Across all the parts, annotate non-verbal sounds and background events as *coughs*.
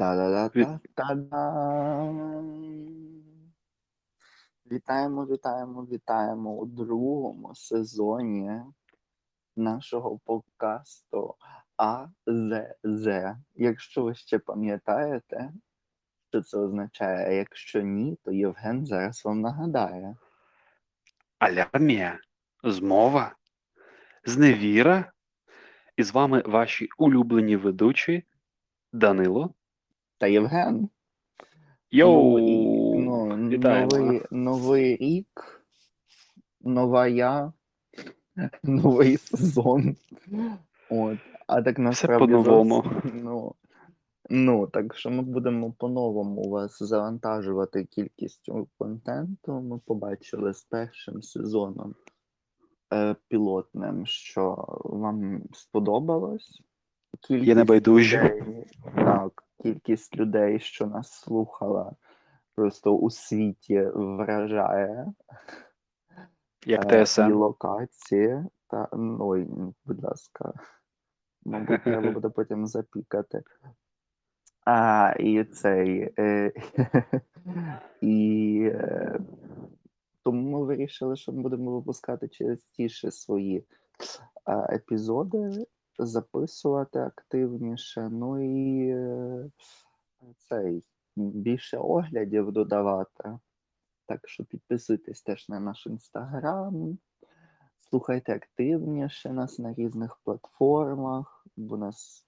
Та-да-да-та-та-дам! Вітаємо, вітаємо, вітаємо у другому сезоні нашого подкасту АЗЗ. Якщо ви ще пам'ятаєте, що це означає, а якщо ні, то Євген зараз вам нагадає. Алярмія, змова, зневіра. І з вами ваші улюблені ведучі Данило. Та Євген. Йоу! Ну, ну, новий, новий рік, нова я, новий сезон. От. А так насправді по-новому. зовсім, Ну, ну, так що ми будемо по-новому вас завантажувати кількістю контенту. Ми побачили з першим сезоном е, пілотним, що вам сподобалось. Кількість небайдужі. людей, так, кількість людей, що нас слухала, просто у світі вражає. Як Е, ТСН. І локації. Та, ну, ой, будь ласка. Мабуть, треба буде потім запікати. А, і цей. Е, *laughs* і е, тому ми вирішили, що ми будемо випускати частіше свої е, епізоди, записувати активніше. Ну і е, цей більше оглядів додавати. Так що підписуйтесь теж на наш інстаграм, слухайте активніше нас на різних платформах, бо нас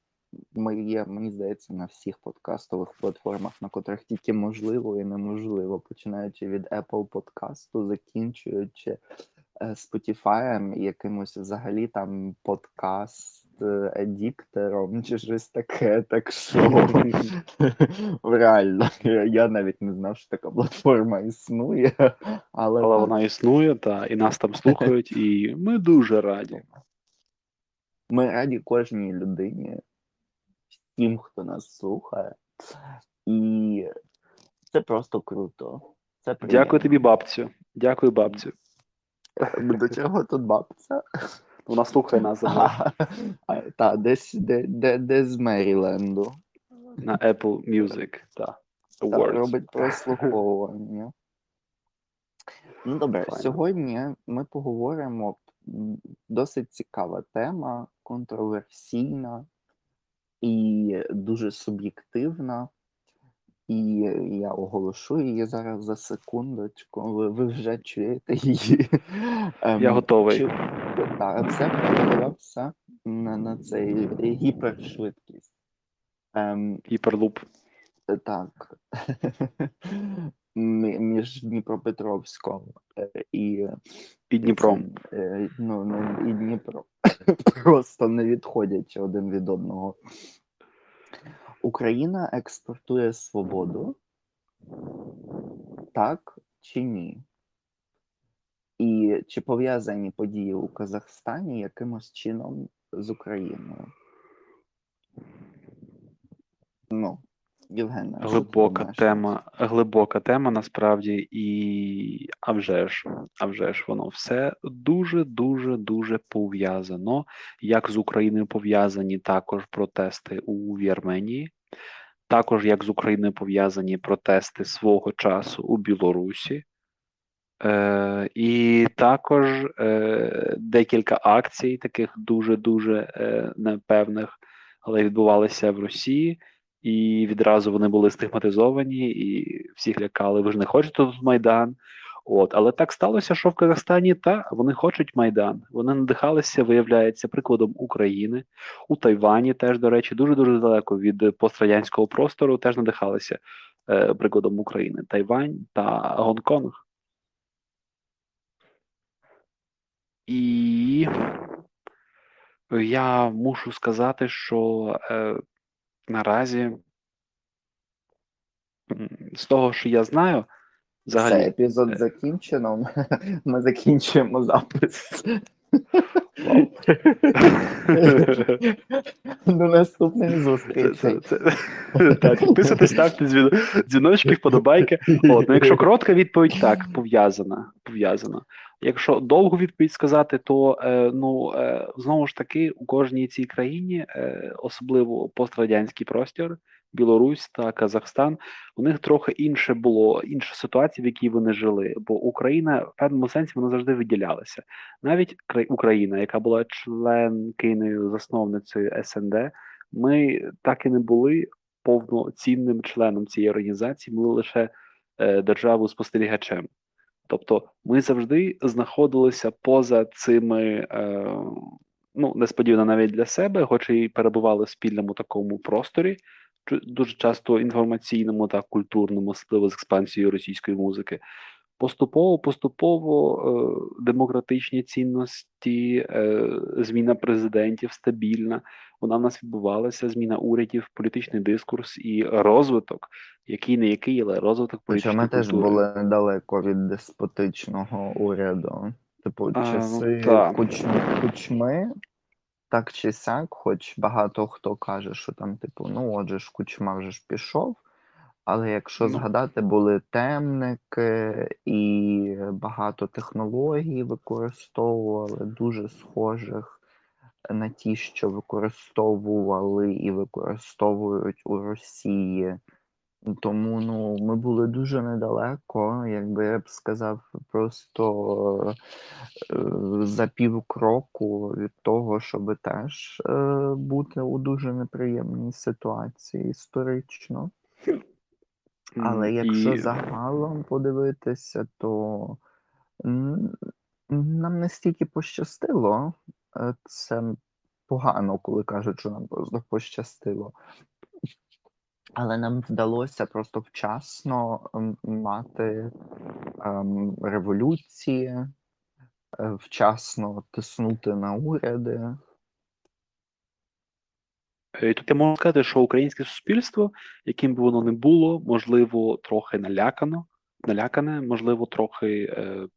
ми є, мені здається, на всіх подкастових платформах, на котрих тільки можливо і неможливо, починаючи від Apple подкасту, закінчуючи е, Spotify, якимось взагалі там подкаст е, чи щось таке. Так що *laughs* реально, я навіть не знав, що така платформа існує, але, Але вона існує, та, і нас там слухають, і ми дуже раді. Ми раді кожній людині, всім, хто нас слухає. І це просто круто. Це приємно. Дякую тобі, бабцю. Дякую, бабцю. До чого тут бабця? Вона слухає нас *laughs* зараз Так, десь, де, де, де з Меріленду. на Apple Music. Та. Та, Awards. робить прослуховування. *laughs* Ну добре, Файно. сьогодні ми поговоримо досить цікава тема, контроверсійна і дуже суб'єктивна. І я оголошу її зараз за секундочку. Ви, ви вже чуєте її. *laughs* Ем, Я готовий. Чи, так, все на, на цей гіпершвидкість. Ем, Гіперлуп. так. *laughs* Між Дніпропетровськом е, і І Дніпром. е, Ну, ну, і Дніпро. *laughs* Просто не відходячи один від одного. Україна експортує свободу, так чи ні? І чи пов'язані події у Казахстані якимось чином з Україною? Ну, Ти Глибока тема, глибока тема насправді, і а вже ж, а вже ж воно все дуже, дуже, дуже пов'язано. Як з Україною пов'язані також протести у Вірменії, також як з Україною пов'язані протести свого часу у Білорусі. Е, і також е, декілька акцій, таких дуже-дуже е, непевних, але відбувалися в Росії, і відразу вони були стигматизовані, і всіх лякали. Ви ж не хочете тут Майдан. От, але так сталося, що в Казахстані та вони хочуть Майдан. Вони надихалися, виявляється, прикладом України. У Тайвані теж, до речі, дуже дуже далеко від пострадянського простору, теж надихалися е, прикладом України. Тайвань та Гонконг. І я мушу сказати, що е, наразі з того, що я знаю, Все, взагалі, епізод е. закінчено. Ми закінчуємо запис. *laughs* До це, це, так, підписуйтесь, ставте дзвіночки, вподобайки. От, ну, якщо коротка відповідь, так, пов'язана. пов'язана. Якщо довгу відповідь сказати, то е, ну е, знову ж таки у кожній цій країні, е, особливо пострадянський простір, Білорусь та Казахстан, у них трохи інше було інша ситуація, в якій вони жили. Бо Україна в певному сенсі вона завжди виділялася. Навіть Україна, яка була членкиною засновницею СНД, ми так і не були повноцінним членом цієї організації, ми лише державу спостерігачем. Тобто ми завжди знаходилися поза цими, е, ну несподівано навіть для себе, хоч і перебували в спільному такому просторі, дуже часто інформаційному та культурному, особливо з експансією російської музики. Поступово, поступово е, демократичні цінності, е, зміна президентів стабільна. Вона в нас відбувалася, зміна урядів, політичний дискурс і розвиток, який не який, але розвиток політичної ми теж були недалеко від деспотичного уряду. Типу, часи а, ну, кучми, кучми, так чи сяк, хоч багато хто каже, що там, типу, ну отже ж кучма вже ж пішов. Але якщо Ну. згадати, були темники і багато технологій використовували, дуже схожих на ті, що використовували і використовують у Росії. Тому ну, ми були дуже недалеко, якби я б сказав, просто е, за півкроку від того, щоб теж е, бути у дуже неприємній ситуації історично. Але якщо загалом подивитися, то нам настільки пощастило, це погано, коли кажуть, що нам просто пощастило. Але нам вдалося просто вчасно мати ем, революції, е, вчасно тиснути на уряди. Е, І тут я можу сказати, що українське суспільство, яким би воно не було, можливо, трохи налякано, налякане, можливо, трохи е,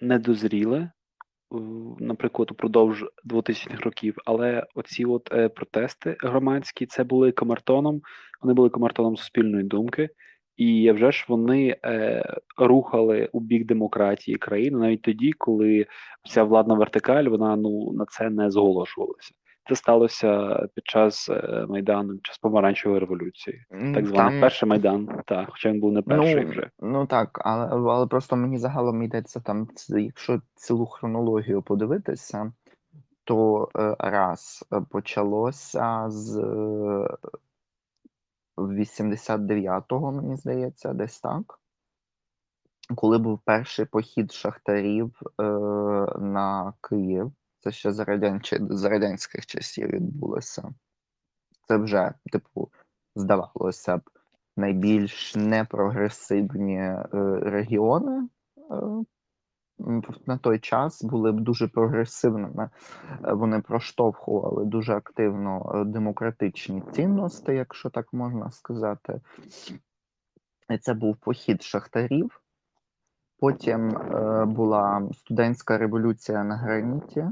недозріле, е, наприклад, упродовж 2000-х років. Але оці от е, протести громадські це були камертоном, вони були камертоном суспільної думки. І вже ж вони е, рухали у бік демократії країни навіть тоді, коли вся владна вертикаль вона ну на це не зголошувалася. Це сталося під час е, майдану, під час помаранчевої революції, так званий Там, перший майдан. Так, хоча він був не перший ну, вже. ну так, але, але просто мені загалом йдеться там, якщо цілу хронологію подивитися, то е, раз е, почалося з е, 89-го, мені здається, десь так. Коли був перший похід шахтарів е, на Київ, це ще за, радянчи, за радянських часів відбулося. Це вже, типу, здавалося б, найбільш непрогресивні е, регіони е, на той час були б дуже прогресивними. Е, Вони проштовхували дуже активно е, демократичні цінності, якщо так можна сказати. І це був похід шахтарів. Потім е, була студентська революція на граніті.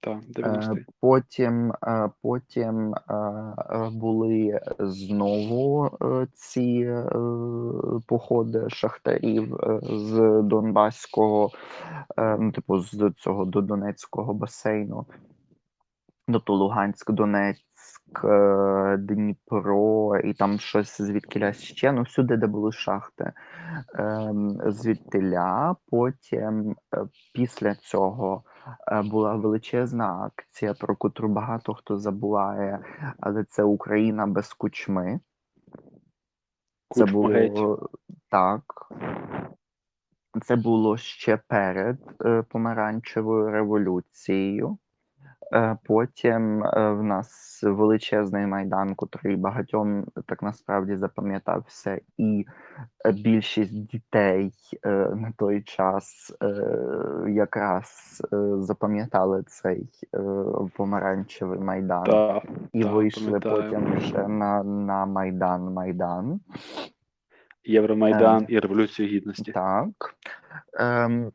Так, Е, 90-й. Потім, е, потім е, були знову ці походи шахтарів з Донбаського, ну, типу, з цього до Донецького басейну, тобто Луганськ, Донецьк, Дніпро, і там щось звідкіля ще, ну всюди, де були шахти. Ем, Звідтиля, потім після цього була величезна акція, про котру багато хто забуває, але це Україна без кучми. Це було так. Це було ще перед е, помаранчевою революцією. Е, Потім е, в нас величезний майдан, котрий багатьом так насправді запам'ятався, і е, більшість дітей е, на той час е, якраз е, запам'ятали цей е, помаранчевий майдан Так, і так, вийшли пам'ятаю. потім ще на, на Майдан Майдан. Євромайдан Ем, і Революцію Гідності. Так. Ем,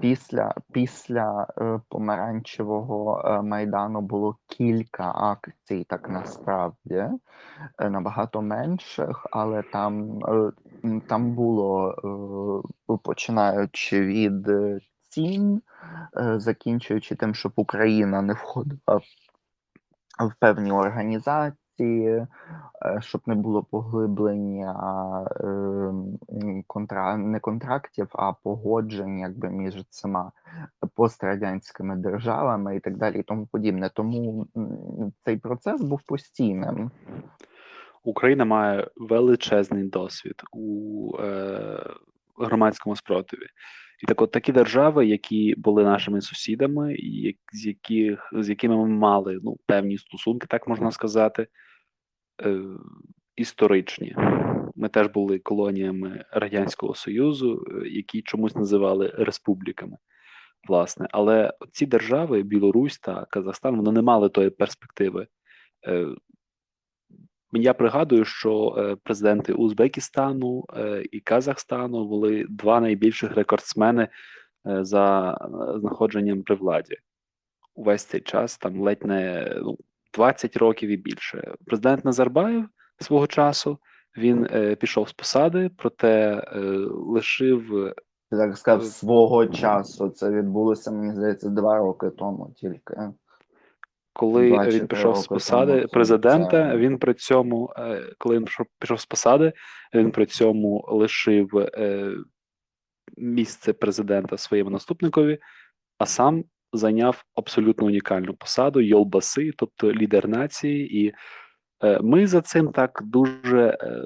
після після е, помаранчевого е, майдану було кілька акцій, так насправді, е, набагато менших, але там, е, там було е, починаючи від е, цін, е, закінчуючи тим, щоб Україна не входила в певні організації. Можливості, е, щоб не було поглиблення е, контра... не контрактів, а погоджень якби між цими пострадянськими державами і так далі, і тому подібне. Тому цей процес був постійним. Україна має величезний досвід у е, громадському спротиві. І так, от такі держави, які були нашими сусідами, і з яких з якими ми мали ну, певні стосунки, так можна сказати, е, історичні. Ми теж були колоніями Радянського Союзу, е, які чомусь називали республіками. Власне, але ці держави, Білорусь та Казахстан, вони не мали тої перспективи. Е, я пригадую, що е, президенти Узбекистану і Казахстану були два найбільших рекордсмени за знаходженням при владі. Увесь цей час, там ледь не ну, 20 років і більше. Президент Назарбаєв свого часу він е, пішов з посади, проте е, лишив Ти так сказав, Е, свого часу. Це відбулося, мені здається, два роки тому тільки. коли він пішов з посади тому, президента, це- він при цьому, е, коли він пішов, пішов з посади, він при цьому лишив е, місце президента своєму наступникові, а сам зайняв абсолютно унікальну посаду Йолбаси, тобто лідер нації, і е, ми за цим так дуже е,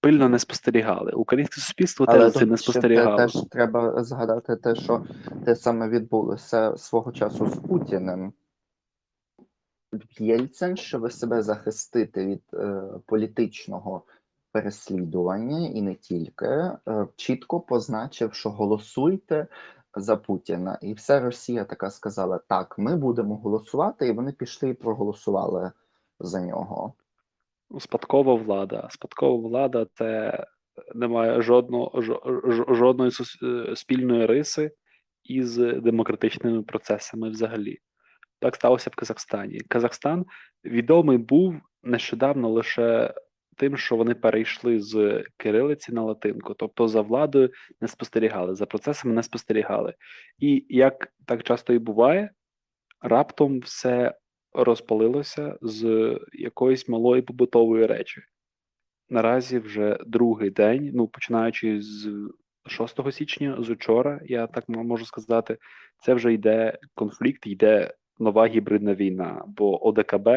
пильно не спостерігали. Українське суспільство теж за цим не спостерігало. теж треба згадати те, що те саме відбулося свого часу з Путіним. Єльцин, щоб себе захистити від е, політичного переслідування і не тільки, е, чітко позначив, що голосуйте за Путіна. І вся Росія така сказала: так, ми будемо голосувати, і вони пішли і проголосували за нього. Спадкова влада. Спадкова влада це не має жодного жо- жо- жодної е, спільної риси із демократичними процесами взагалі. Так сталося в Казахстані. Казахстан відомий був нещодавно лише тим, що вони перейшли з кирилиці на латинку, тобто за владою не спостерігали, за процесами не спостерігали. І як так часто і буває, раптом все розпалилося з якоїсь малої побутової речі. Наразі вже другий день, ну починаючи з 6 січня, з учора, я так можу сказати, це вже йде конфлікт, йде нова гібридна війна, бо ОДКБ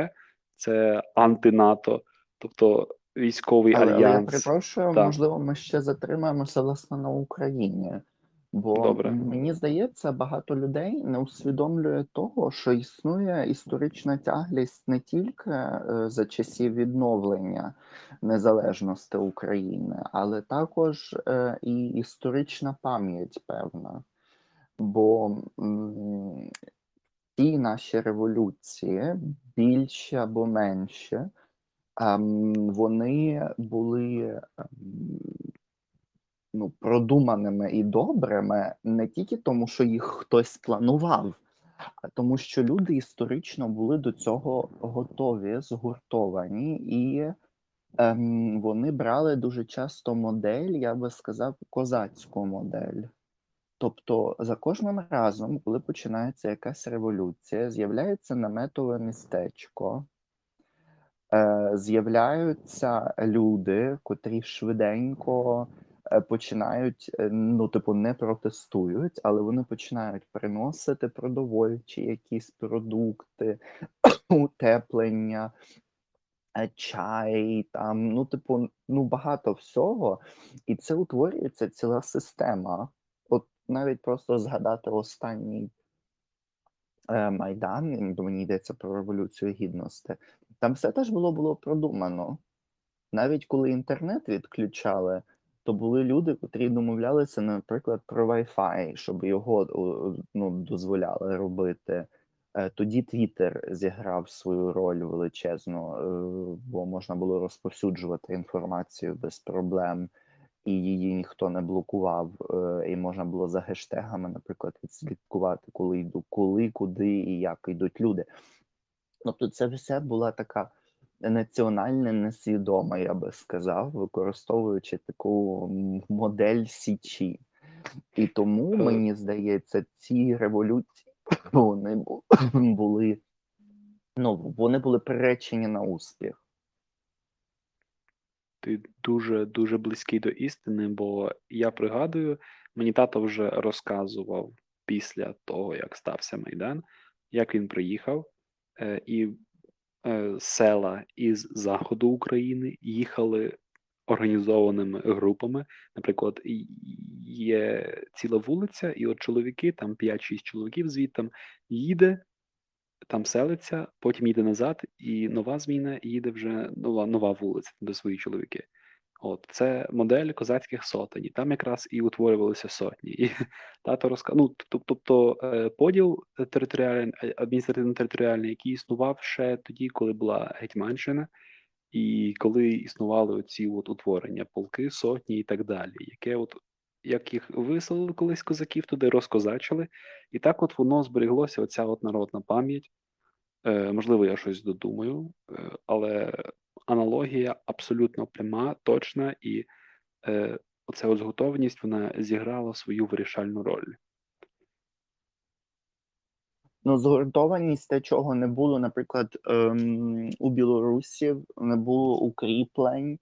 це анти-НАТО, тобто військовий Але, але я альянс. перепрошую, Так. можливо, ми ще затримаємося власне на Україні. Бо Добре. мені здається, багато людей не усвідомлює того, що існує історична тяглість не тільки е, за часів відновлення незалежності України, але також е, і історична пам'ять певна. Бо ті наші революції, більші або менші, ем, вони були ем, ну, продуманими і добрими не тільки тому, що їх хтось планував, а тому, що люди історично були до цього готові, згуртовані, і ем, вони брали дуже часто модель, я би сказав, козацьку модель. Тобто за кожним разом, коли починається якась революція, з'являється наметове містечко, з'являються люди, котрі швиденько е, починають, е, ну, типу, не протестують, але вони починають приносити продовольчі якісь продукти, *coughs* утеплення, е, чай, там, ну, типу, ну, багато всього. І це утворюється ціла система. От навіть просто згадати останній е, Майдан, мені йдеться про Революцію Гідності, там все теж було, було продумано. Навіть коли інтернет відключали, то були люди, котрі домовлялися, наприклад, про Wi-Fi, щоб його ну, дозволяли робити. Е, Тоді Твіттер зіграв свою роль величезну, е, бо можна було розповсюджувати інформацію без проблем, і її ніхто не блокував. е, І можна було за гештегами, наприклад, відслідкувати, коли йду, коли, куди і як йдуть люди. Тобто, це все була така національна несвідома, я би сказав, використовуючи таку модель січі. І тому, Е. мені здається, ці революції *laughs* вони *clears throat* були Ну, вони були приречені на успіх. Ти дуже дуже близький до істини, бо я пригадую, мені тато вже розказував після того, як стався Майдан, як він приїхав, і е, села із заходу України їхали організованими групами. Наприклад, є ціла вулиця, і от чоловіки, там 5-6 чоловіків звідти їде, там селиться, потім їде назад, і нова зміна їде вже нова, нова вулиця, де свої чоловіки. От це модель козацьких сотень. і Там якраз і утворювалися сотні. І *laughs* тато розказав, ну, тобто е, поділ територіальний, адміністративно-територіальний, який існував ще тоді, коли була Гетьманщина, і коли існували оці от утворення, полки, сотні і так далі, яке от як їх виселили колись козаків туди, розкозачили, і так от воно зберіглося, оця от народна пам'ять. Е, можливо, я щось додумаю, е, але аналогія абсолютно пряма, точна, і е, оця от готовність вона зіграла свою вирішальну роль. Ну, згуртованість те, чого не було, наприклад, ем, у білорусів не було укріплень,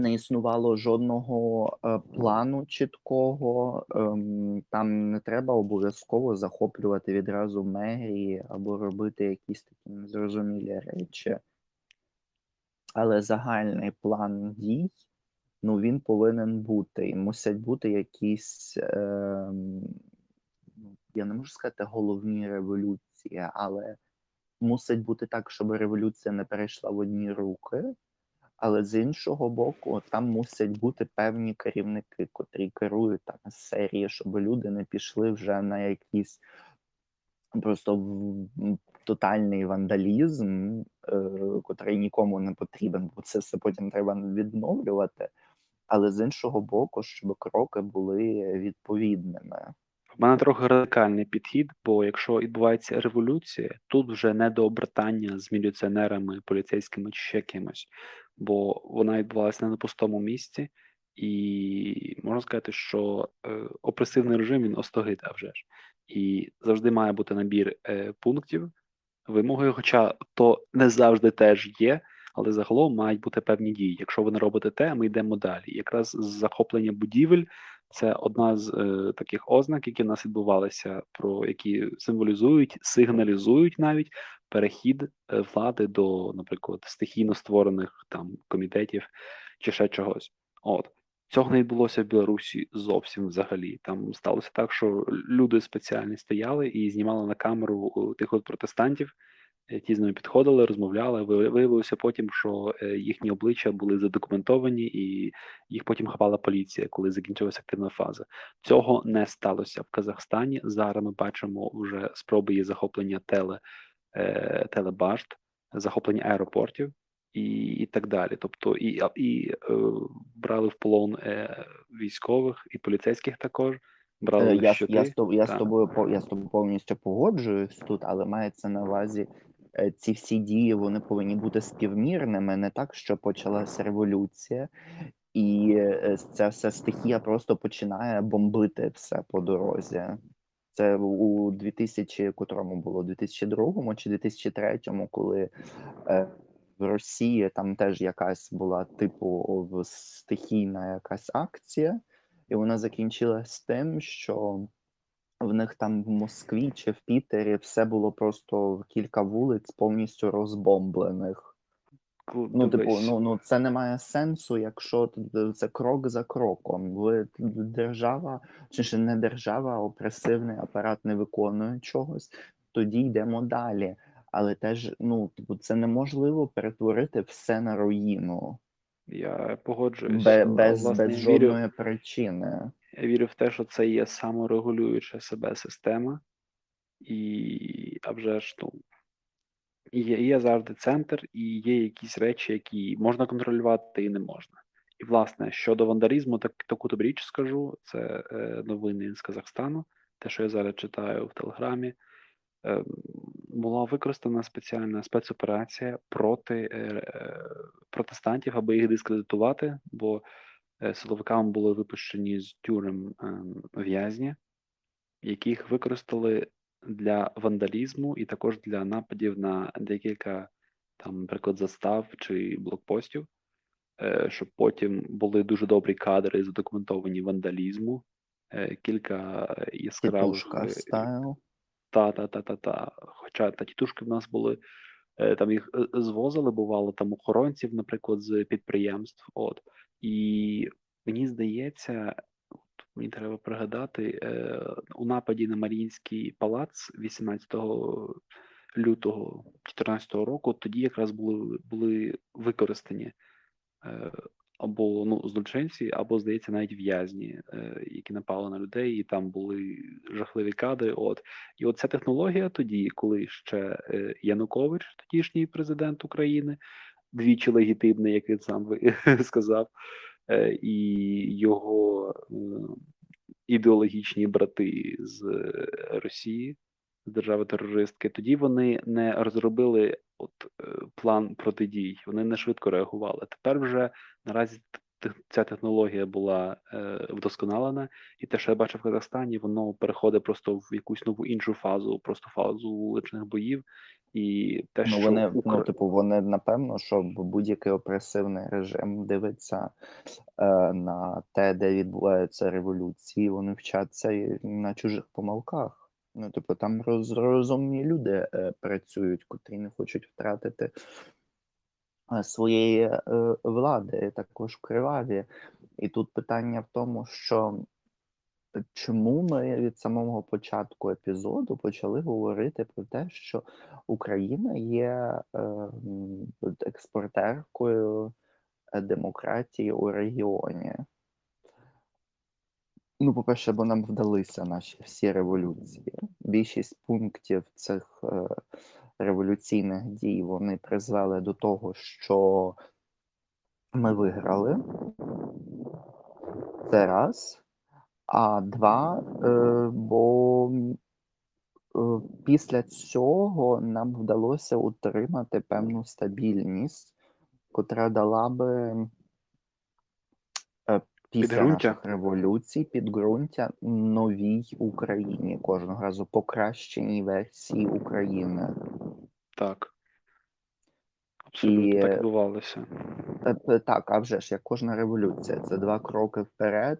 не існувало жодного е, плану чіткого. Ем, там не треба обов'язково захоплювати відразу мерії або робити якісь такі незрозумілі речі. Але загальний план дій, ну він повинен бути. І мусять бути якісь, ну, я не можу сказати головні революції, але мусить бути так, щоб революція не перейшла в одні руки. Але з іншого боку, там мусять бути певні керівники, котрі керують там серії, щоб люди не пішли вже на якісь просто тотальний вандалізм, е, котрий нікому не потрібен, бо це все потім треба відновлювати. Але з іншого боку, щоб кроки були відповідними. В мене трохи радикальний підхід, бо якщо відбувається революція, тут вже не до обертання з міліціонерами, поліцейськими чи ще кимось, бо вона відбувалася не на пустому місці, і можна сказати, що е, опресивний режим він остогид, а вже ж. І завжди має бути набір е, пунктів, вимоги, хоча то не завжди теж є, але загалом мають бути певні дії. Якщо ви не робите те, ми йдемо далі. Якраз захоплення будівель це одна з е, таких ознак, які в нас відбувалися, про які символізують, сигналізують навіть перехід е, влади до, наприклад, стихійно створених там комітетів чи ще чогось. От цього не відбулося в Білорусі зовсім взагалі. Там сталося так, що люди спеціальні стояли і знімали на камеру е, тих от протестантів. Е, Ті з ними підходили, розмовляли. Виявилося потім, що їхні обличчя були задокументовані, і їх потім хапала поліція, коли закінчилася активна фаза. Цього не сталося в Казахстані. Зараз ми бачимо вже спроби захоплення теле, е, телебашт, захоплення аеропортів і, і так далі. Тобто, і, і е, брали в полон е, військових і поліцейських також. Брали Е, Я, щити. я, з я, з тобою, я з тобою повністю погоджуюсь тут, але мається на увазі, е, ці всі дії вони повинні бути співмірними, не так, що почалася революція, і ця вся стихія просто починає бомбити все по дорозі. Це у 2000, котрому було 2002 чи 2003, коли е, в Росії там теж якась була типу стихійна якась акція, і вона закінчилась тим, що в них там в Москві чи в Пітері все було просто кілька вулиць повністю розбомблених. Кл- Ну, типу, ну, ну це не має сенсу, якщо це крок за кроком. Ви держава, чи ще не держава, а опресивний апарат не виконує чогось, тоді йдемо далі. Але теж, ну, типу, це неможливо перетворити все на руїну Я погоджуюсь. бе- а, без, власне, без вірю, жодної причини. Я вірю в те, що це є саморегулююча себе система, і а вже ж ну, є, є завжди центр, і є якісь речі, які можна контролювати і не можна. І, власне, щодо вандалізму, так таку тобі річ скажу: це е, новини з Казахстану, те, що я зараз читаю в Телеграмі. Е, була використана спеціальна спецоперація проти е, е, протестантів, аби їх дискредитувати, бо е, силовикам були випущені з тюрем е, в'язні, яких використали для вандалізму і також для нападів на декілька там, наприклад, застав чи блокпостів, е, щоб потім були дуже добрі кадри задокументовані вандалізму, е, кілька яскравих е, стайл. та, та, та, та, та. Хоча та тітушки в нас були, там їх звозили, бувало там охоронців, наприклад, з підприємств. От. І мені здається, мені треба пригадати, е, у нападі на Маріїнський палац 18 лютого 2014 року, тоді якраз були, були використані. е, Або ну, злочинці, або, здається, навіть в'язні, е, які напали на людей, і там були жахливі кадри. От і от ця технологія тоді, коли ще Янукович, тодішній президент України, двічі легітимний, як він сам *laughs* сказав, і його е, ідеологічні брати з е, Росії, з держави-терористки, тоді вони не розробили от е, план протидій, вони не швидко реагували. Тепер вже наразі ця технологія була е, вдосконалена, і те, що я бачив в Казахстані, воно переходить просто в якусь нову іншу фазу, просто фазу вуличних боїв. І те, Ну, що вони, Укра- ну, типу, вони напевно, що будь-який опресивний режим дивиться е, на те, де відбуваються революції, вони вчаться на чужих помилках. Ну, типу, там роз, розумні люди е, працюють, котрі не хочуть втратити е, своєї е, влади, також криваві. І тут питання в тому, що чому ми від самого початку епізоду почали говорити про те, що Україна є е, експортеркою е, демократії у регіоні. Ну, по-перше, бо нам вдалися наші всі революції. Більшість пунктів цих е, революційних дій вони призвели до того, що ми виграли. Це раз. А два, е, бо е, після цього нам вдалося утримати певну стабільність, котра дала би е, після наших революцій підґрунтя новій Україні, кожного разу покращеній версії України. так. Абсолютно І, так відбувалося. Так, а вже ж як кожна революція, це два кроки вперед,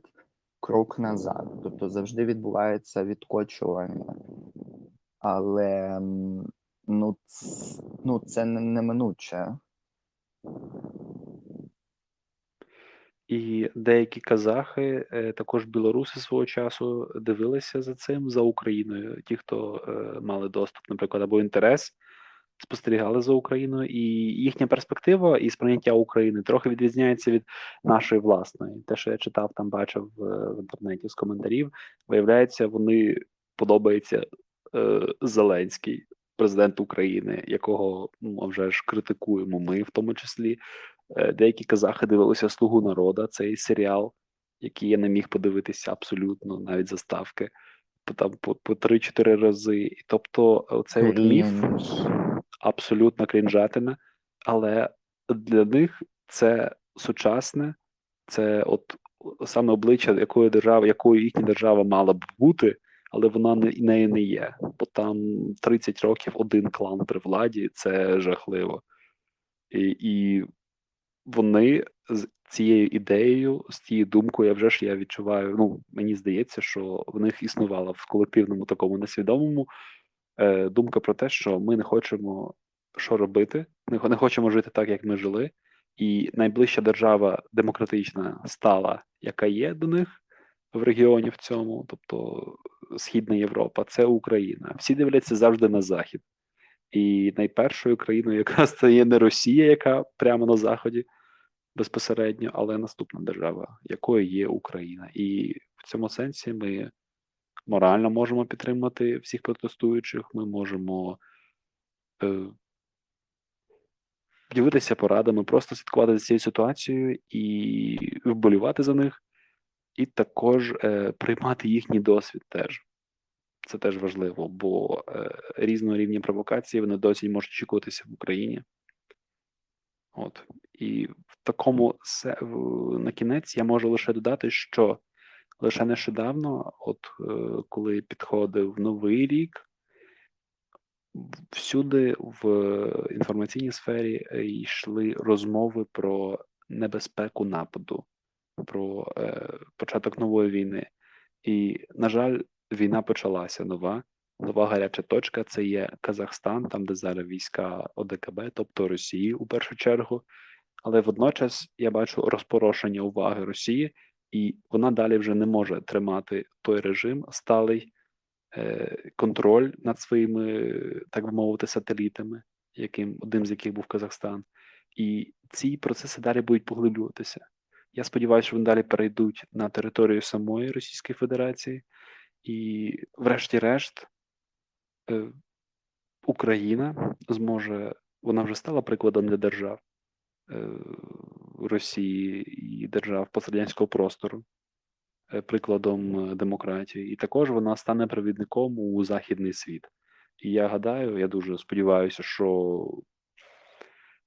крок назад. Тобто завжди відбувається відкочування. Але ну, ц- ну це неминуче. І деякі казахи, е, також білоруси свого часу дивилися за цим, за Україною. Ті, хто е, мали доступ, наприклад, або інтерес, спостерігали за Україною, і їхня перспектива і сприйняття України трохи відрізняється від нашої власної. Те, що я читав, там бачив е, в інтернеті з коментарів, виявляється, вони подобається е, Зеленський, президент України, якого ну, вже ж критикуємо ми, в тому числі. Е, Деякі казахи дивилися Слугу народа, цей серіал, який я не міг подивитися абсолютно, навіть заставки, там по, по 3-4 рази. Тобто, цей міф. Абсолютно крінжатина, але для них це сучасне, це от саме обличчя якої держави, якою їхня держава мала б бути, але вона не нею не є. Бо там 30 років один клан при владі це жахливо. І, і вони з цією ідеєю, з цією думкою, я вже ж я відчуваю. Ну мені здається, що в них існувала в колективному такому несвідомому е, думка про те, що ми не хочемо що робити, не, не хочемо жити так, як ми жили, і найближча держава демократична стала, яка є до них в регіоні в цьому, тобто Східна Європа, це Україна. Всі дивляться завжди на захід. І найпершою країною якраз це є не Росія, яка прямо на заході безпосередньо, але наступна держава, якою є Україна. І в цьому сенсі ми морально можемо підтримати всіх протестуючих, ми можемо е, ділитися порадами, просто слідкувати за цією ситуацією і вболівати за них, і також е, приймати їхній досвід теж. Це теж важливо, бо е, різного рівня провокації вони досі можуть очікуватися в Україні. От. І в такому на кінець я можу лише додати, що лише нещодавно, от е, коли підходив новий рік, всюди в інформаційній сфері е, йшли розмови про небезпеку нападу, про е, початок нової війни. І, на жаль, війна почалася нова. Нова гаряча точка це є Казахстан, там, де зараз війська ОДКБ, тобто Росії у першу чергу. Але водночас я бачу розпорошення уваги Росії, і вона далі вже не може тримати той режим сталий е, контроль над своїми, так би мовити, сателітами, яким одним з яких був Казахстан. І ці процеси далі будуть поглиблюватися. Я сподіваюся, що вони далі перейдуть на територію самої Російської Федерації, і, врешті-решт, е, Україна зможе, вона вже стала прикладом для держав е, Росії і держав пострадянського простору, е, прикладом е, демократії, і також вона стане провідником у західний світ. І я гадаю, я дуже сподіваюся, що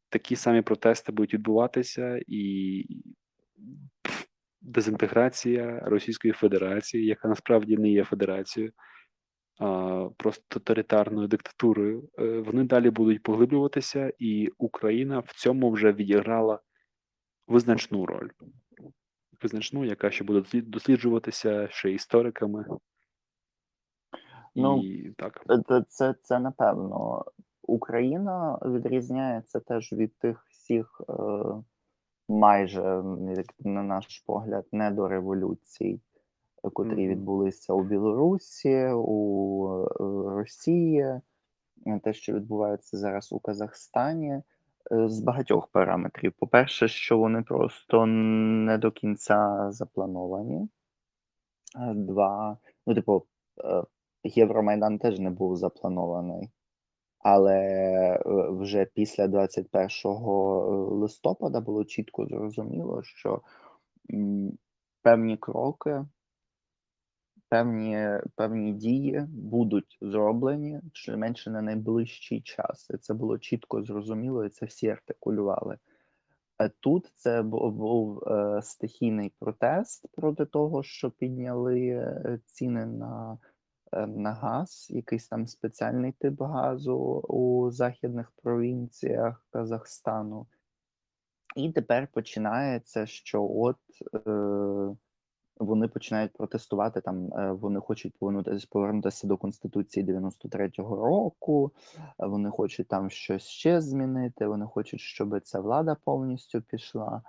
такі самі протести будуть відбуватися, і дезінтеграція Російської Федерації, яка насправді не є федерацією, а просто тоталітарною диктатурою, е, вони далі будуть поглиблюватися, і Україна в цьому вже відіграла визначну роль. Визначну, яка ще буде досліджуватися ще істориками. Ну, і так. Це, це, це напевно. Україна відрізняється теж від тих всіх е, майже, на наш погляд, недореволюцій, е, котрі Мгм. відбулися у Білорусі, у е, Росії, те, що відбувається зараз у Казахстані, з багатьох параметрів. По-перше, що вони просто не до кінця заплановані. Е, Два, ну, типу, е, Євромайдан теж не був запланований. Але е, вже після 21 листопада було чітко зрозуміло, що певні кроки, певні, певні дії будуть зроблені щонайменше на найближчий час. І це було чітко зрозуміло, і це всі артикулювали. А тут це був е, стихійний протест проти того, що підняли е, ціни на, е, на газ, якийсь там спеціальний тип газу у західних провінціях Казахстану. І тепер починається, що от е, вони починають протестувати там, е, вони хочуть повернутися, повернутися до Конституції 93-го року, вони хочуть там щось ще змінити, вони хочуть, щоб ця влада повністю пішла.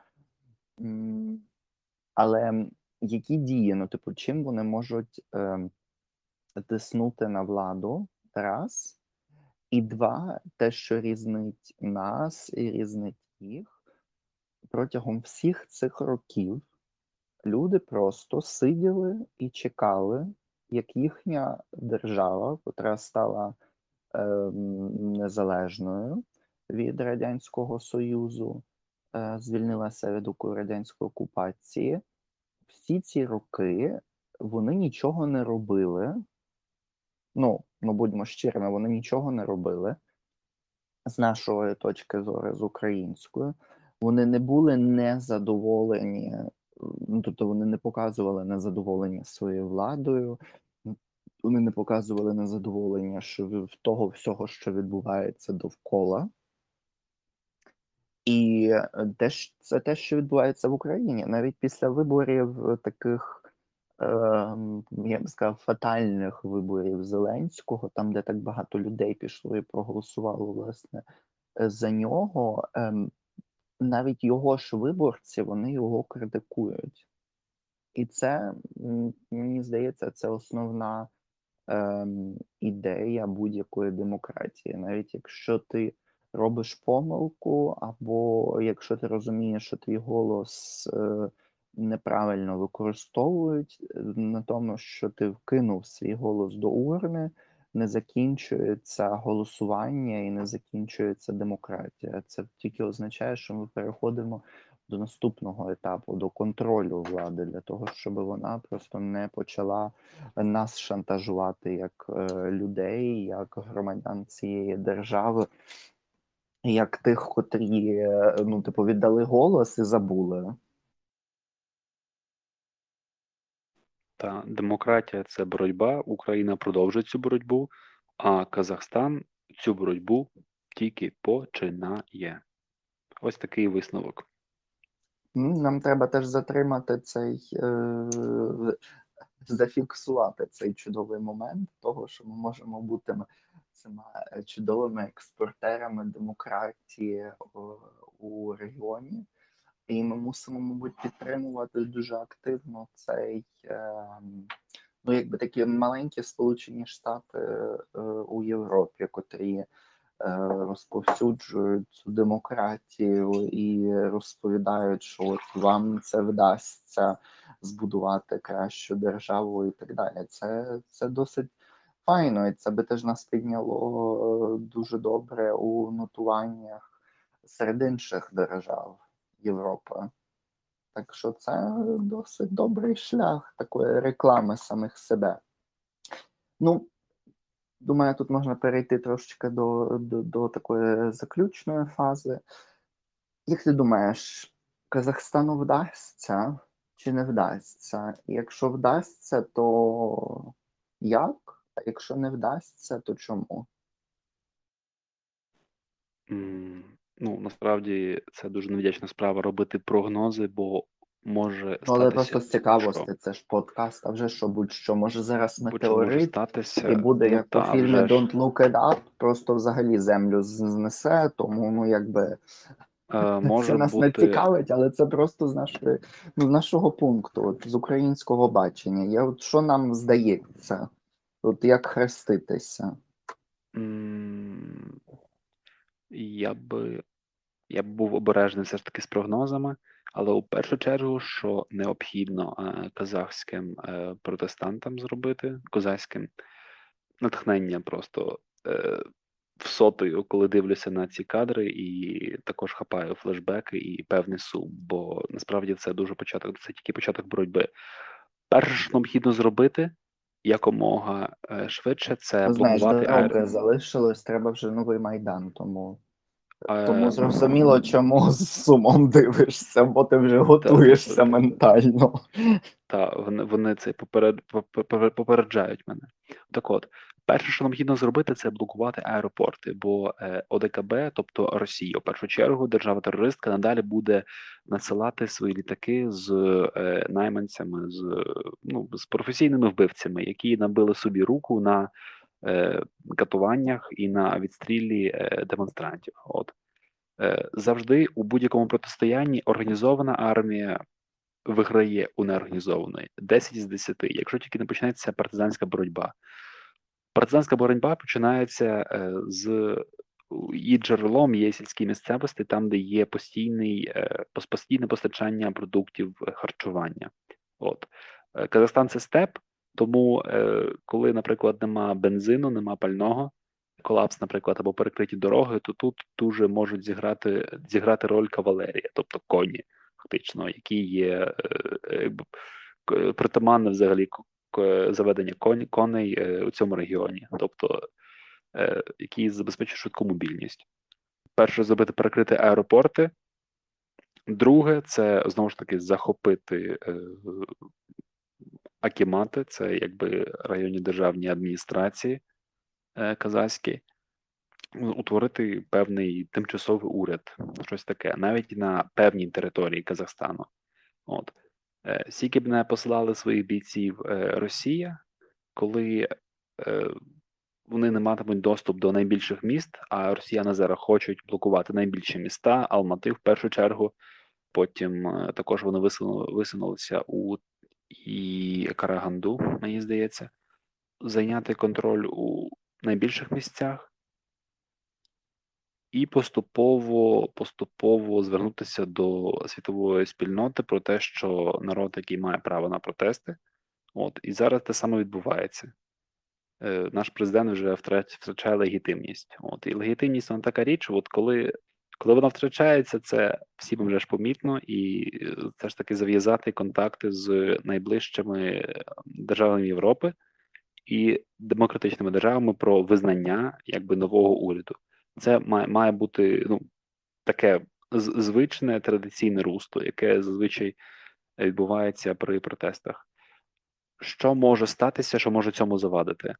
Але які дії, ну, типу, чим вони можуть е, тиснути на владу? Раз. І два, те, що різнить нас і різнить їх, протягом всіх цих років люди просто сиділи і чекали, як їхня держава, котра стала ем, незалежною від Радянського Союзу, е, звільнилася від радянської окупації. Всі ці роки вони нічого не робили. Ну, ну будьмо щирими, вони нічого не робили з нашої точки зору, з української. Вони не були незадоволені, ну, тобто вони не показували незадоволення своєю владою, вони не показували незадоволення що в того всього, що відбувається довкола. І е, те, це те, що відбувається в Україні, навіть після виборів е, таких, ем, я б сказав, фатальних виборів Зеленського, там, де так багато людей пішло і проголосувало власне е, за нього, ем, навіть його ж виборці вони його критикують. І це, мені здається, це основна ем, ідея будь-якої демократії. Навіть якщо ти робиш помилку, або якщо ти розумієш, що твій голос е, неправильно використовують, е, на тому, що ти вкинув свій голос до урни, не закінчується голосування і не закінчується демократія. Це тільки означає, що ми переходимо до наступного етапу, до контролю влади, для того, щоб вона просто не почала нас шантажувати як е, людей, як громадян цієї держави, як тих, котрі е, ну, типу, віддали голос і забули. Та демократія це боротьба. Україна продовжує цю боротьбу, а Казахстан цю боротьбу тільки починає. Ось такий висновок. Нам треба теж затримати цей, е, зафіксувати цей чудовий момент того, що ми можемо бути цими е, чудовими експортерами демократії у регіоні. І ми мусимо, мабуть, підтримувати дуже активно цей, е, ну, якби такі маленькі Сполучені Штати е, у Європі, котрі е, розповсюджують цю демократію і розповідають, що от вам це вдасться збудувати кращу державу і так далі. Це, це досить файно, і це би теж нас підняло е, дуже добре у нотуваннях серед інших держав Європи. Так що це досить добрий шлях такої реклами самих себе. Ну, думаю, тут можна перейти трошечки до, до, до такої заключної фази. Як ти думаєш, Казахстану вдасться чи не вдасться? Якщо вдасться, то як? А якщо не вдасться, то чому? Ну, насправді це дуже невдячна справа робити прогнози, бо може Ну, але статися просто з цікавості, це ж подкаст, а вже що будь-що. Може зараз метеорит статися. і буде Ну, як по та, фільмі вже. Don't Look It Up, просто взагалі землю знесе, тому ну якби Е, це може нас не цікавить, але це просто з нашої ну, з нашого пункту, от, з українського бачення. Я от що нам здається, от як хреститися? м, я би я б був обережний все ж таки з прогнозами, але у першу чергу, що необхідно е, казахським е, протестантам зробити, козацьким натхнення просто е, всотою, коли дивлюся на ці кадри, і також хапаю флешбеки і певний сум, бо насправді це дуже початок, це тільки початок боротьби. Перше, що необхідно зробити якомога е, швидше, це Ну, знаєш, блокувати дороги залишилось, треба вже новий майдан, тому. Е, Тому зрозуміло, чому з сумом дивишся, бо ти вже готуєшся та. ментально. Так, вони, вони це поперед, попер- попереджають мене. Так от, перше, що необхідно зробити, це блокувати аеропорти, бо е, ОДКБ, тобто Росія, в першу чергу, держава-терористка надалі буде надсилати свої літаки з е, найманцями, з ну з професійними вбивцями, які набили собі руку на е, катуваннях і на відстрілі демонстрантів. От завжди у будь-якому протистоянні організована армія виграє у неорганізованої 10 з 10, якщо тільки не почнеться партизанська боротьба. Партизанська боротьба починається з її джерелом є сільські місцевості, там, де є постійний, е, постійне постачання продуктів е, харчування. От. Казахстан це степ, тому коли, наприклад, нема бензину, нема пального, колапс, наприклад, або перекриті дороги, то тут дуже можуть зіграти, зіграти роль кавалерія, тобто коні, фактично, які є е, е, взагалі заведення коней е, у цьому регіоні, тобто е, які забезпечують швидку мобільність. Перше, зробити перекрити аеропорти. Друге, це знову ж таки захопити е, акімати, це якби районні державні адміністрації казахські, утворити певний тимчасовий уряд, щось таке, навіть на певній території Казахстану. От. Е, Скільки б не посилали своїх бійців е, Росія, коли е, вони не матимуть доступ до найбільших міст, а росіяни зараз хочуть блокувати найбільші міста, Алмати в першу чергу. Потім також вони висунули, висунулися у і Караганду, мені здається, зайняти контроль у найбільших місцях і поступово поступово звернутися до світової спільноти про те, що народ, який має право на протести, от і зараз те саме відбувається. Е, Наш президент вже втрач- втрачає легітимність. От і легітимність вона така річ, от коли, коли вона втрачається, це всім вже ж помітно, і це ж таки зав'язати контакти з найближчими державами Європи і демократичними державами про визнання якби нового уряду. Це має, має бути ну, таке звичне традиційне русло, яке зазвичай відбувається при протестах. Що може статися, що може цьому завадити?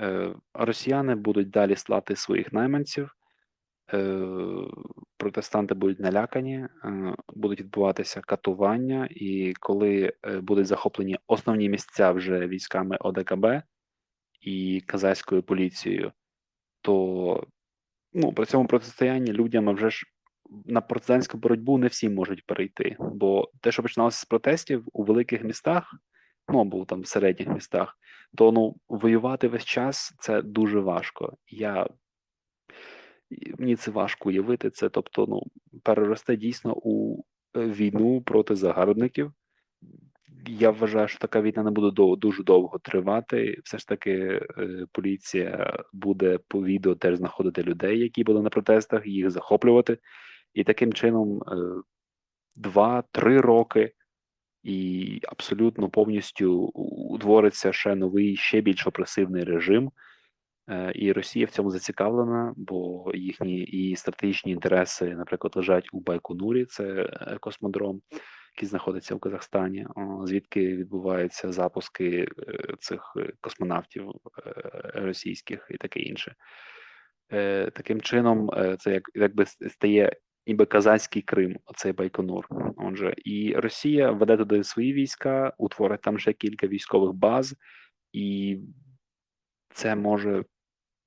Е, росіяни будуть далі слати своїх найманців, е, протестанти будуть налякані, е, будуть відбуватися катування, і коли е, будуть захоплені основні місця вже військами ОДКБ і казацькою поліцією, то ну, при цьому протистоянні людям вже ж на партизанську боротьбу не всі можуть перейти. Бо те, що починалося з протестів у великих містах, ну або там в середніх містах, то ну воювати весь час це дуже важко. Я мені це важко уявити. Це, тобто, ну переросте дійсно у е, війну проти загарбників. Я вважаю, що така війна не буде дуже довго тривати. Все ж таки, е, поліція буде по відео теж знаходити людей, які були на протестах, їх захоплювати, і таким чином е, два-три роки, і абсолютно повністю утвориться ще новий, ще більш опресивний режим. Е, І Росія в цьому зацікавлена, бо їхні і стратегічні інтереси, наприклад, лежать у Байконурі, це космодром, який знаходиться в Казахстані, звідки відбуваються запуски е, цих е, космонавтів е, російських і таке інше. Таким чином, це як якби стає ніби казацький Крим, оцей Байконур. Отже, і Росія веде туди свої війська, утворить там ще кілька військових баз, і це може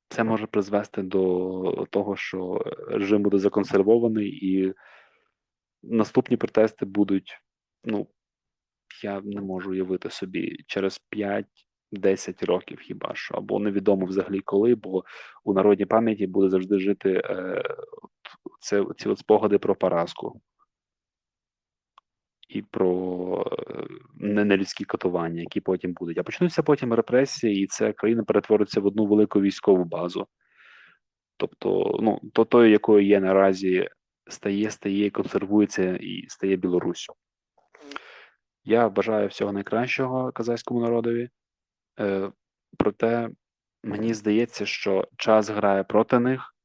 це може призвести до того, що режим буде законсервований, і наступні протести будуть. Ну я не можу уявити собі через 5-10 років, хіба що, або невідомо взагалі коли, бо у народній пам'яті буде завжди жити е, це ці от спогади про поразку і про е, нелюдські катування, які потім будуть. А почнуться потім репресії, і ця країна перетвориться в одну велику військову базу. Тобто, ну, то тою, якою є наразі, стає, стає, консервується і стає Білоруссю. Я бажаю всього найкращого казахському народові. Е, проте мені здається, що час грає проти них.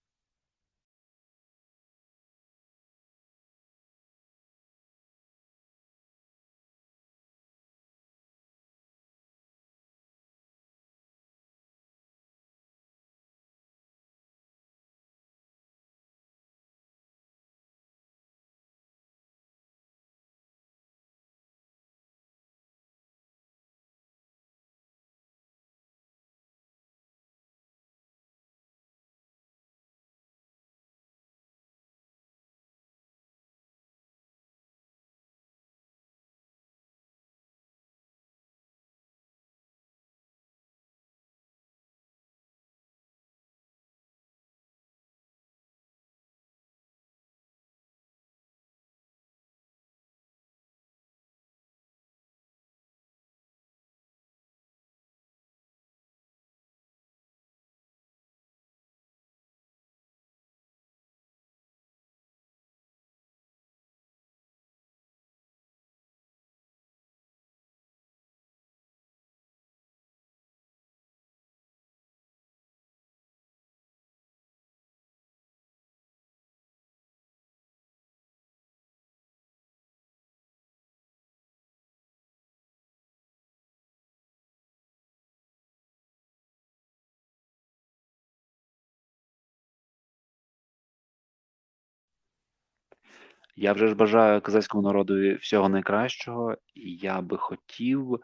Я вже ж бажаю казахському народу всього найкращого, і я би хотів,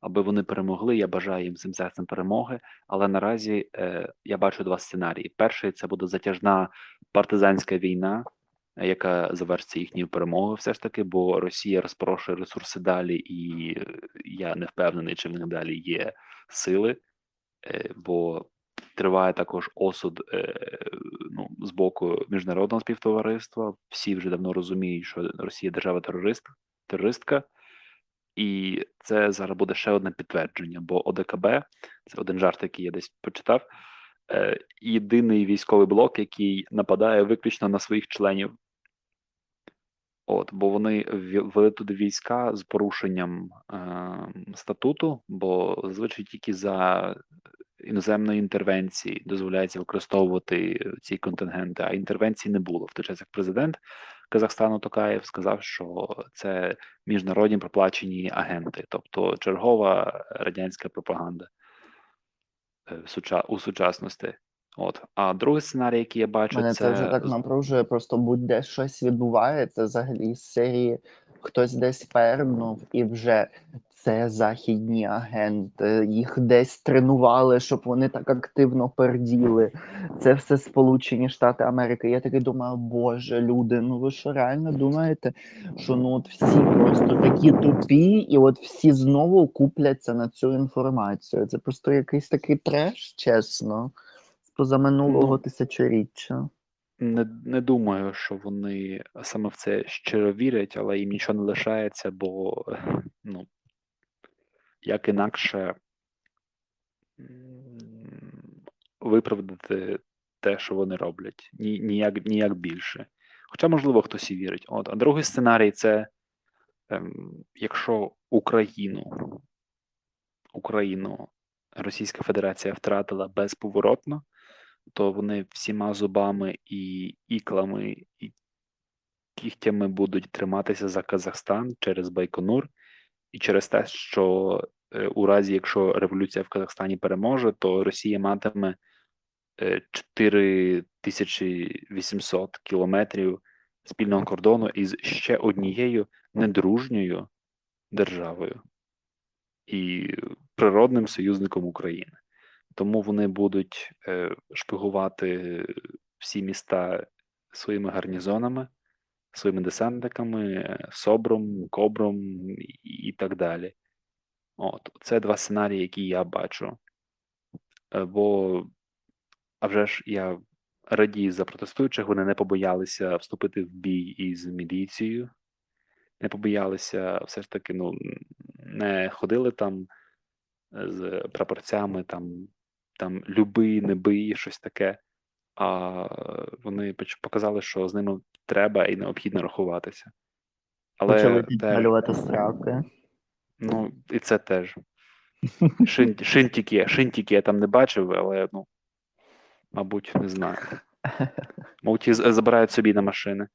аби вони перемогли. Я бажаю їм цим серцем перемоги. Але наразі е, я бачу два сценарії. Перший це буде затяжна партизанська війна, е, яка завершиться їхньою перемогою, все ж таки, бо Росія розпорошує ресурси далі, і я не впевнений, чи в них далі є сили, е, бо триває також осуд е, ну, з боку міжнародного співтовариства. Всі вже давно розуміють, що Росія держава терорист, терористка, і це зараз буде ще одне підтвердження. Бо ОДКБ це один жарт, який я десь почитав. Е, єдиний військовий блок, який нападає виключно на своїх членів. От, бо вони ввели туди війська з порушенням е, статуту, бо зазвичай тільки за іноземної інтервенції дозволяється використовувати ці контингенти, а інтервенції не було. В той час як президент Казахстану Токаєв сказав, що це міжнародні проплачені агенти, тобто чергова радянська пропаганда. е, у сучасності. От. А другий сценарій, який я бачу, Мене це вже так напружує, просто будь-де щось відбувається взагалі з серії хтось десь пернув і вже це західні агенти, їх десь тренували, щоб вони так активно перділи. Це все Сполучені Штати Америки. Я таки думаю, боже, люди, ну ви що реально думаєте, що ну от всі просто такі тупі, і от всі знову купляться на цю інформацію. Це просто якийсь такий треш, чесно, з позаминулого Ну, тисячоріччя. Не, не думаю, що вони саме в це щиро вірять, але їм нічого не лишається, бо ну, як інакше виправдати те, що вони роблять, Ні, ніяк, ніяк більше. Хоча, можливо, хтось і вірить. От, а другий сценарій це ем, якщо Україну, Україну Російська Федерація втратила безповоротно, то вони всіма зубами і іклами, і кігтями будуть триматися за Казахстан через Байконур, і через те, що у разі, якщо революція в Казахстані переможе, то Росія матиме е, 4800 кілометрів спільного кордону із ще однією недружньою державою і природним союзником України. Тому вони будуть е, шпигувати всі міста своїми гарнізонами, своїми десантниками, е, СОБРом, Кобром і так далі. От, це два сценарії, які я бачу. Е, Бо, а вже ж я радію за протестуючих, вони не побоялися вступити в бій із міліцією, не побоялися все ж таки, ну, не ходили там е, з прапорцями, там, там люби, не бий, щось таке. А вони показали, що з ними треба і необхідно рахуватися. Але теж, підпалювати страки. Ну, і це теж. *laughs* Шин, шинтики, шинтики я там не бачив, але ну, мабуть, не знаю. Мабуть, їх з- забирають собі на машини.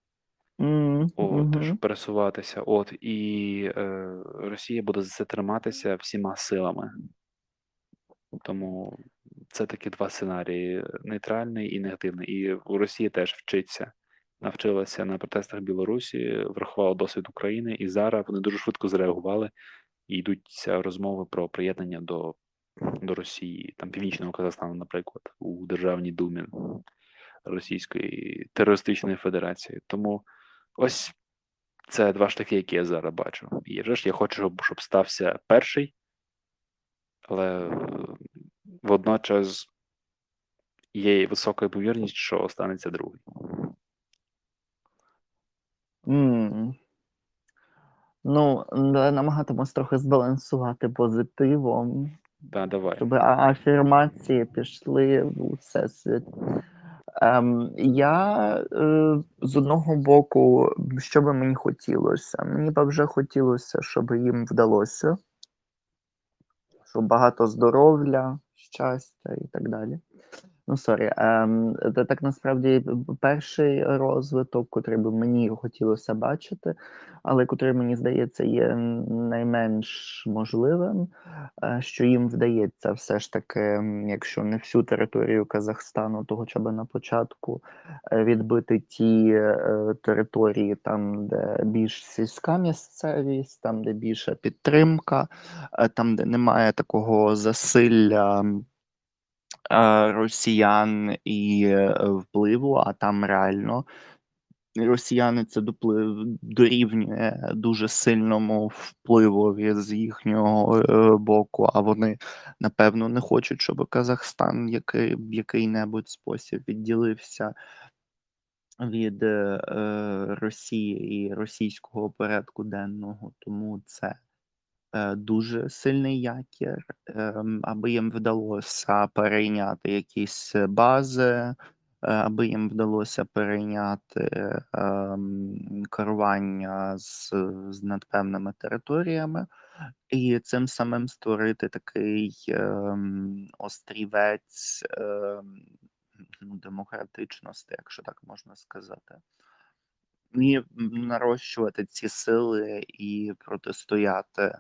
От, щоб пересуватися. От, і е, Росія буде за це триматися всіма силами. Тому це такі два сценарії: нейтральний і негативний. І у Росії теж вчиться. Навчилася на протестах Білорусі, врахувала досвід України, і зараз вони дуже швидко зреагували і йдуться розмови про приєднання до, до Росії, там Північного Казахстану, наприклад, у Державній Думі Російської терористичної Федерації. Тому ось це два шляхи, які я зараз бачу. І вже ж я хочу, щоб, стався перший, але водночас є висока ймовірність, що станеться другий. М. Ну, да, намагатимусь трохи збалансувати позитивом, Да, давай. щоб афірмації пішли в всесвіт. Ем, я е, з одного боку, що би мені хотілося? Мені б вже хотілося, щоб їм вдалося, щоб багато здоров'я, щастя і так далі. Ну, sorry, ем, так насправді перший розвиток, котрий би мені хотілося бачити, але котрий, мені здається, є найменш можливим, е, що їм вдається все ж таки, якщо не всю територію Казахстану, то хоча б на початку е, відбити ті е, території, там, де більш сільська місцевість, там, де більша підтримка, е, там, де немає такого засилля е, росіян і е, впливу, а там реально росіяни це доплив дорівнює дуже сильному впливові з їхнього е, боку, а вони напевно не хочуть, щоб Казахстан який, в який-небудь спосіб відділився від е, е, Росії і російського порядку денного, тому це е, дуже сильний якір, ем, аби їм вдалося перейняти якісь бази, е, аби їм вдалося перейняти ем, керування з, з над територіями, і цим самим створити такий ем, острівець ну, демократичності, якщо так можна сказати. І нарощувати ці сили і протистояти е,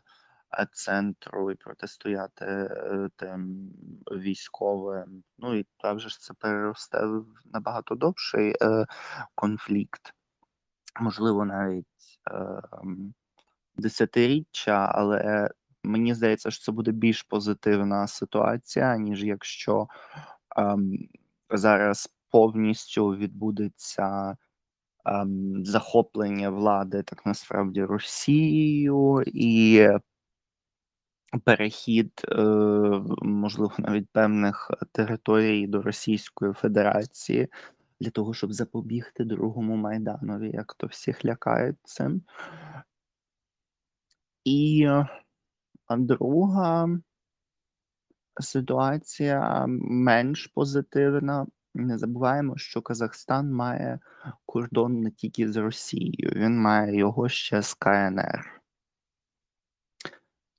центру і протистояти е, тим військовим. Ну і та вже ж це переросте в набагато довший е, конфлікт, можливо, навіть е, десятиріччя, але мені здається, що це буде більш позитивна ситуація, ніж якщо ем, зараз повністю відбудеться ем, захоплення влади так насправді Росією і перехід, е, можливо, навіть певних територій до Російської Федерації для того, щоб запобігти другому Майданові, як то всіх лякають цим. І друга ситуація менш позитивна. Не забуваємо, що Казахстан має кордон не тільки з Росією, він має його ще з КНР.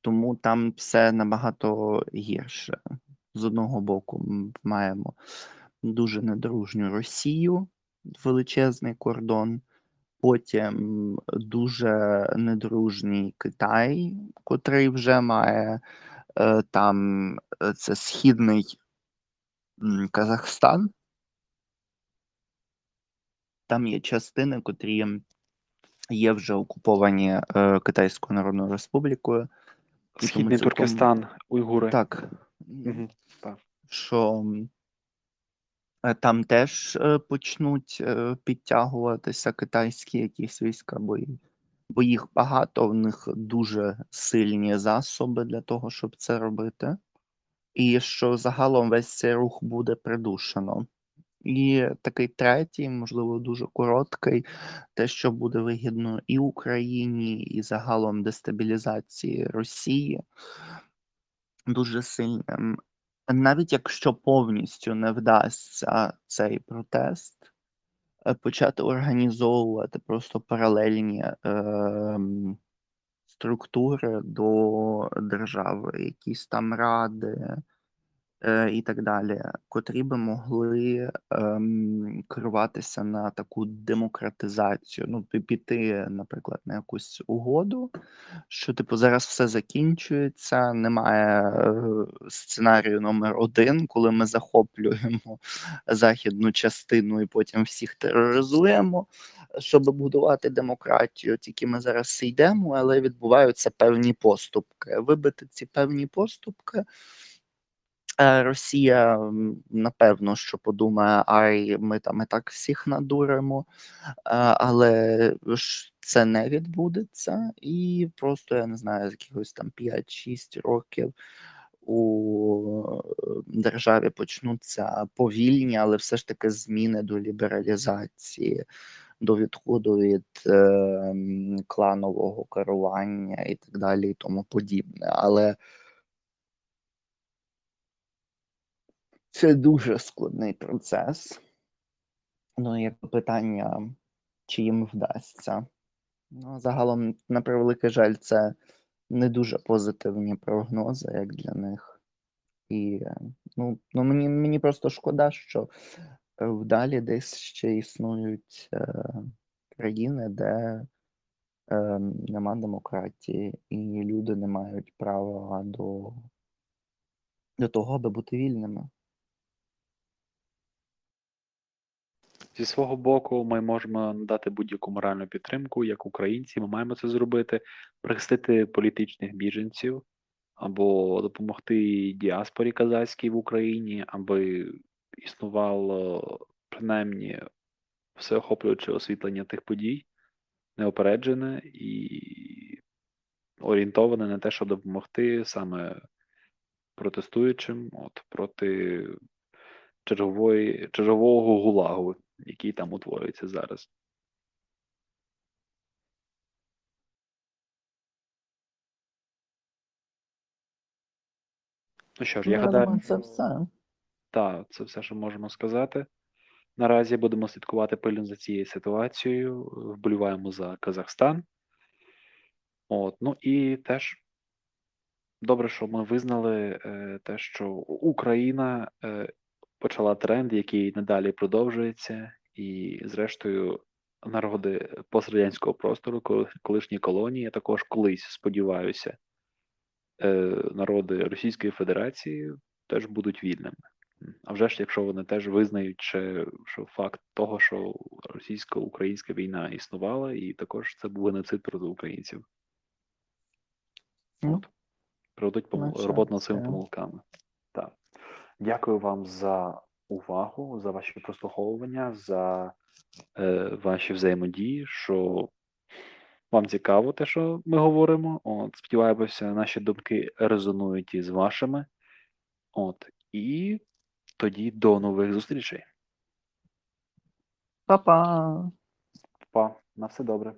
Тому там все набагато гірше. З одного боку, ми маємо дуже недружню Росію, величезний кордон, потім дуже недружній Китай, котрий вже має е, там е, це східний Казахстан. Там є частини, котрі є вже окуповані е, Китайською Народною Республікою. Східний цілком- Туркестан, уйгури. Так. Так. Що е, там теж е, почнуть е, підтягуватися китайські якісь війська, бо, бо їх багато, в них дуже сильні засоби для того, щоб це робити. І що загалом весь цей рух буде придушено. І такий третій, можливо, дуже короткий, те, що буде вигідно і Україні, і загалом дестабілізації Росії дуже сильним. Навіть якщо повністю не вдасться цей протест, е, почати організовувати просто паралельні ем, структури до держави, якісь там ради е, і так далі, котрі би могли ем, керуватися на таку демократизацію. Ну, пі- піти, наприклад, на якусь угоду, що типу зараз все закінчується, немає е, сценарію номер один, коли ми захоплюємо західну частину і потім всіх тероризуємо. Щоб будувати демократію, тільки ми зараз йдемо, але відбуваються певні поступки. Вибити ці певні поступки. Е, Росія напевно, що подумає, ай, ми там і так всіх надуримо, е, але це не відбудеться, і просто я не знаю, з якихось там 5-6 років у е, державі почнуться повільні, але все ж таки зміни до лібералізації, до відходу від е, кланового керування і так далі, і тому подібне. Але це дуже складний процес. Ну, як питання, чи їм вдасться. Ну, загалом, на превеликий жаль, це не дуже позитивні прогнози, як для них. І ну, ну мені, мені просто шкода, що е, вдалі десь ще існують е, країни, де е, нема демократії, і люди не мають права до, до того, аби бути вільними. Зі свого боку, ми можемо надати будь-яку моральну підтримку, як українці. Ми маємо це зробити, прихистити політичних біженців або допомогти діаспорі казахській в Україні, аби існувало принаймні всеохоплююче освітлення тих подій, неопереджене і орієнтоване на те, щоб допомогти саме протестуючим от, проти чергової, чергового гулагу, який там утворюється зараз. Ну що ж, я Ну, гадаю, думаю, це все. так, це все, що можемо сказати. Наразі будемо слідкувати пильно за цією ситуацією. Вболіваємо за Казахстан. От, ну і теж добре, що ми визнали е, те, що Україна е, почала тренд, який надалі продовжується, і, зрештою, народи пострадянського простору, колишні колонії, я також колись сподіваюся, е, народи Російської Федерації теж будуть вільними. А вже ж, якщо вони теж визнають, ще, що факт того, що російсько-українська війна існувала, і також це був геноцид проти українців. Ну, От. Помил... жаль, роботу над цими помилками. Так. Дякую вам за увагу, за ваші прослуховування, за е, ваші взаємодії, що вам цікаво те, що ми говоримо. От, сподіваємося, наші думки резонують із вашими. От, і тоді до нових зустрічей. Па-па! Па, на все добре.